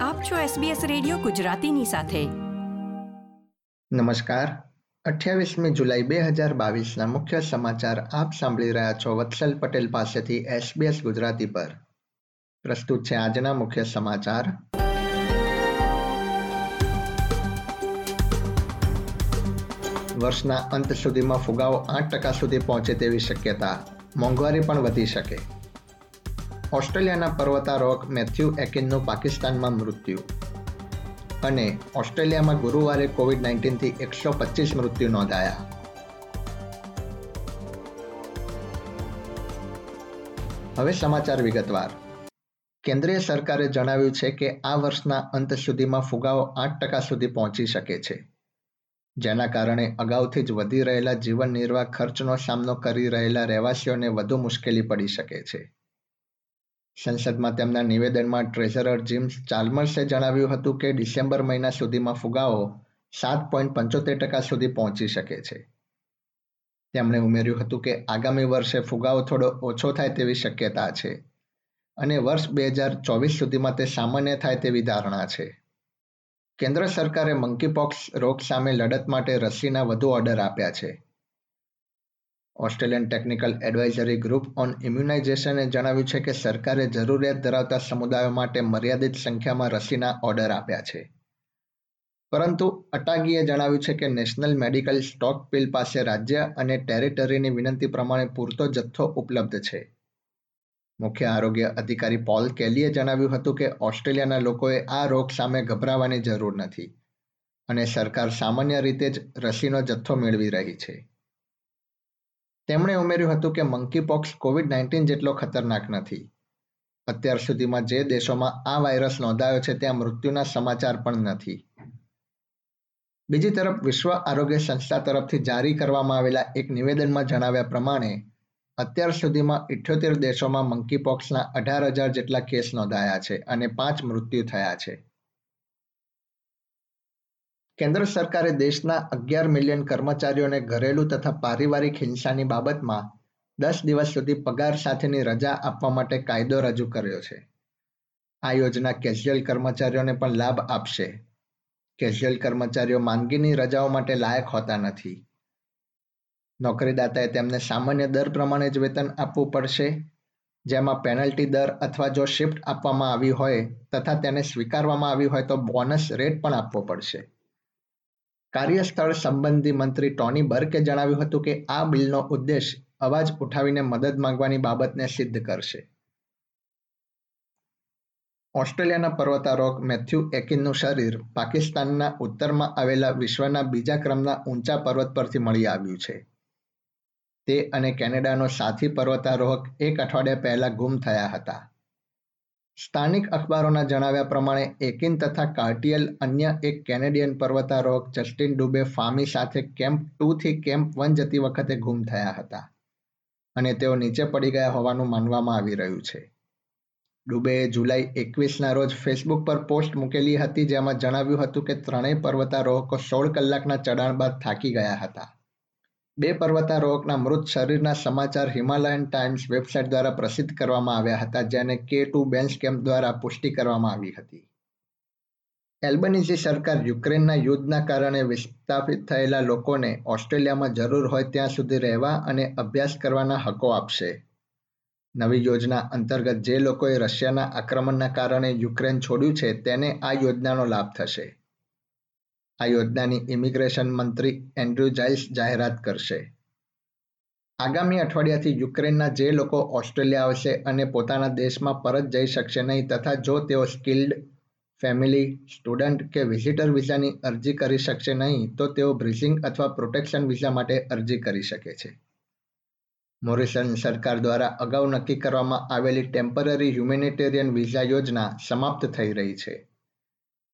આપ છો SBS radio ગુજરાતીની સાથે. નમસ્કાર. અઠ્યાવીસમી જુલાઈ બે હજાર બાવીસના મુખ્ય સમાચાર આપ સાંભળી રહ્યા છો વત્સલ પટેલ પાસેથી SBS ગુજરાતી પર. પ્રસ્તુત છે આજના મુખ્ય સમાચાર. વર્ષના અંત સુધીમાં ફુગાવો આઠ ટકા સુધી પહોંચે તેવી શક્યતા. મોંઘવારી પણ વધી શકે. ઓસ્ટ્રેલિયાના પર્વતારોહક મેથ્યુ એકિનનું પાકિસ્તાનમાં મૃત્યુ. અને ઓસ્ટ્રેલિયામાં ગુરુવારે કોવિડ નાઇન્ટીનથી એકસો પચીસ મૃત્યુ નોંધાયા. હવે સમાચાર વિગતવાર. કેન્દ્રીય સરકારે જણાવ્યું છે કે આ વર્ષના અંત સુધીમાં ફુગાવો આઠ ટકા સુધી પહોંચી શકે છે. જેના કારણે અગાઉથી જ વધી રહેલા જીવન નિર્વાહ ખર્ચનો સામનો કરી રહેલા રહેવાસીઓને વધુ મુશ્કેલી પડી શકે છે. સંસદમાં તેમના નિવેદનમાં ટ્રેઝરર જિમ્સ ચાલ્મર્સે જણાવ્યું હતું કે ડિસેમ્બર મહિના સુધીમાં ફુગાવો સાત પોઈન્ટ પંચોતેર ટકા સુધી પહોંચી શકે છે. તેમણે ઉમેર્યું હતું કે આગામી વર્ષે ફુગાવો થોડો ઓછો થાય તેવી શક્યતા છે અને વર્ષ બે હજાર ચોવીસ સુધીમાં તે સામાન્ય થાય તેવી ધારણા છે. કેન્દ્ર સરકારે મંકીપોક્સ રોગ સામે લડત માટે રસીના વધુ ઓર્ડર આપ્યા છે. Australian technical advisory group on ઇમ્યુનાઇઝેશને જણાવ્યું છે કે સરકારે જરૂરિયાત ધરાવતા સમુદાયો માટે મર્યાદિત સંખ્યામાં રસીના ઓર્ડર આપ્યા છે. પરંતુ અટાગીએ જણાવ્યું છે કે નેશનલ મેડિકલ સ્ટોક બિલ પાસે રાજ્ય અને ટેરિટરીની વિનંતી પ્રમાણે પૂરતો જથ્થો ઉપલબ્ધ છે. મુખ્ય આરોગ્ય અધિકારી પોલ કેલીએ જણાવ્યું હતું કે ઓસ્ટ્રેલિયાના લોકોએ આ રોગ સામે ગભરાવાની જરૂર નથી અને સરકાર સામાન્ય રીતે જ રસીનો જથ્થો મેળવી રહી છે. તેમણે ઉમેર્યું હતું કે મંકીપોક્સ કોવિડ નાઇન્ટીન જેટલો ખતરનાક નથી. અત્યાર સુધીમાં જે દેશોમાં આ વાયરસ નોંધાયો છે, ત્યાં મૃત્યુના સમાચાર પણ નથી. બીજી તરફ વિશ્વ આરોગ્ય સંસ્થા તરફથી જારી કરવામાં આવેલા એક નિવેદનમાં જણાવ્યા પ્રમાણે, અત્યાર સુધીમાં ઇઠ્યોતેર દેશોમાં મંકીપોક્સના અઢાર હજાર જેટલા કેસ નોંધાયા છે અને પાંચ મૃત્યુ થયા છે. કેન્દ્ર સરકારે દેશના અગિયાર મિલિયન કર્મચારીઓને ઘરેલું તથા પારિવારિક હિંસાની બાબતમાં દસ દિવસ સુધી પગાર સાથેની રજા આપવા માટે કાયદો રજૂ કર્યો છે. આ યોજના કેઝ્યુઅલ કર્મચારીઓને પણ લાભ આપશે. કેઝ્યુઅલ કર્મચારીઓ માંદગીની રજાઓ માટે લાયક હોતા નથી. નોકરીદાતાએ તેમને સામાન્ય દર પ્રમાણે જ વેતન આપવું પડશે, જેમાં પેનલ્ટી દર અથવા જો શિફ્ટ આપવામાં આવી હોય તથા તેને સ્વીકારવામાં આવી હોય તો બોનસ રેટ પણ આપવો પડશે. કાર્યસ્થળ સંબંધી મંત્રી ટોની બર્કે જણાવ્યું હતું કે આ બિલનો ઉદ્દેશ અવાજ ઉઠાવીને મદદ માંગવાની બાબતને સિદ્ધ કરશે. ઓસ્ટ્રેલિયાના પર્વતારોહક મેથ્યુ એકિનનું શરીર પાકિસ્તાનના ઉત્તરમાં આવેલા વિશ્વના બીજા ક્રમના ઊંચા પર્વત પરથી મળી આવ્યું છે. તે અને કેનેડાનો સાથી પર્વતારોહક એક અઠવાડિયા પહેલા ગુમ થયા હતા. સ્થાનિક અખબારોના જણાવ્યા પ્રમાણે, એકિન તથા કાર્ટિયલ અન્ય એક કેનેડિયન પર્વતારોહક જસ્ટિન ડુબે ફામી સાથે કેમ્પ ટુ થી કેમ્પ વન જતી વખતે ગુમ થયા હતા અને તેઓ નીચે પડી ગયા હોવાનું માનવામાં આવી રહ્યું છે. ડુબેએ જુલાઈ એકવીસના રોજ ફેસબુક પર પોસ્ટ મૂકેલી હતી, જેમાં જણાવ્યું હતું કે ત્રણેય પર્વતારોહકો સોળ કલાકના ચડાણ બાદ થાકી ગયા હતા. બે પર્વતારોહકના મૃત શરીરના સમાચાર હિમાલયન ટાઈમ્સ વેબસાઇટ દ્વારા પ્રસિદ્ધ કરવામાં આવ્યા હતા, જેને કે ટુ બેન્સ કેમ્પ દ્વારા પુષ્ટિ કરવામાં આવી હતી. એલ્બનીઝી સરકાર યુક્રેનના યુદ્ધના કારણે વિસ્થાપિત થયેલા લોકોને ઓસ્ટ્રેલિયામાં જરૂર હોય ત્યાં સુધી રહેવા અને અભ્યાસ કરવાના હકો આપશે. નવી યોજના અંતર્ગત જે લોકોએ રશિયાના આક્રમણના કારણે યુક્રેન છોડ્યું છે, તેને આ યોજનાનો લાભ થશે. આ યોજનાની ઇમિગ્રેશન મંત્રી એન્ડ્રુ જાઇલ્સ જાહેરાત કરશે. આગામી અઠવાડિયાથી યુક્રેનના જે લોકો ઓસ્ટ્રેલિયા આવશે અને પોતાના દેશમાં પરત જઈ શકશે નહીં તથા જો તેઓ સ્કિલ્ડ ફેમિલી, સ્ટુડન્ટ કે વિઝિટર વિઝાની અરજી કરી શકશે નહીં, તો તેઓ બ્રિઝિંગ અથવા પ્રોટેક્શન વિઝા માટે અરજી કરી શકે છે. મોરિસન સરકાર દ્વારા અગાઉ નક્કી કરવામાં આવેલી ટેમ્પરરી હ્યુમેનિટેરિયન વિઝા યોજના સમાપ્ત થઈ રહી છે.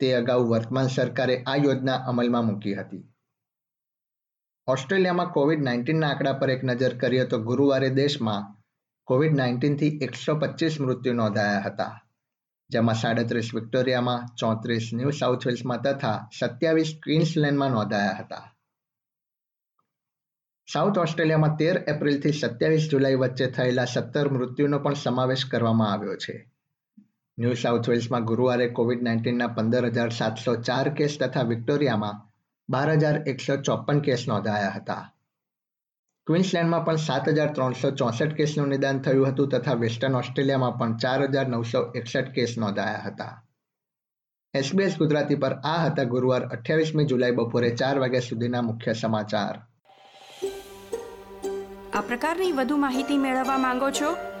તે અગાઉ વર્તમાન સરકારે આ યોજના અમલમાં મૂકી હતી. ઓસ્ટ્રેલિયામાં કોવિડ નાઇન્ટીનના આંકડા પર એક નજર કરીએ તો ગુરુવારે દેશમાં કોવિડ નાઇન્ટીનથી એકસો પચીસ મૃત્યુ નોંધાયા હતા, જેમાં સાડત્રીસ વિક્ટોરિયામાં, ચોત્રીસ ન્યૂ સાઉથ વેલ્સમાં તથા સત્યાવીસ ક્વીન્સલેન્ડમાં નોંધાયા હતા. સાઉથ ઓસ્ટ્રેલિયામાં તેર એપ્રિલથી સત્યાવીસ જુલાઈ વચ્ચે થયેલા સત્તર મૃત્યુનો પણ સમાવેશ કરવામાં આવ્યો છે. ન્યૂ સાઉથ વેલ્સમાં ગુરુવારે કોવિડ નાઇન્ટીનના પંદર હજાર સાતસો ચાર કેસ તથા વિક્ટોરિયામાં બાર હજાર એકસો ચોપન કેસ નોંધાયા હતા. ક્વિન્સલેન્ડમાં પણ સાત હજાર ત્રણસો ચોસઠ કેસનું નિદાન થયું હતું તથા વેસ્ટર્ન ઓસ્ટ્રેલિયામાં પણ ચાર હજાર નવસો એકસઠ કેસ નોંધાયા હતા. એસબીએસ ગુજરાતી પર આ હતા ગુરુવાર અઠ્યાવીસમી જુલાઈ બપોરે ચાર વાગ્યા સુધીના મુખ્ય સમાચાર. આ પ્રકારની વધુ માહિતી મેળવવા માંગો છો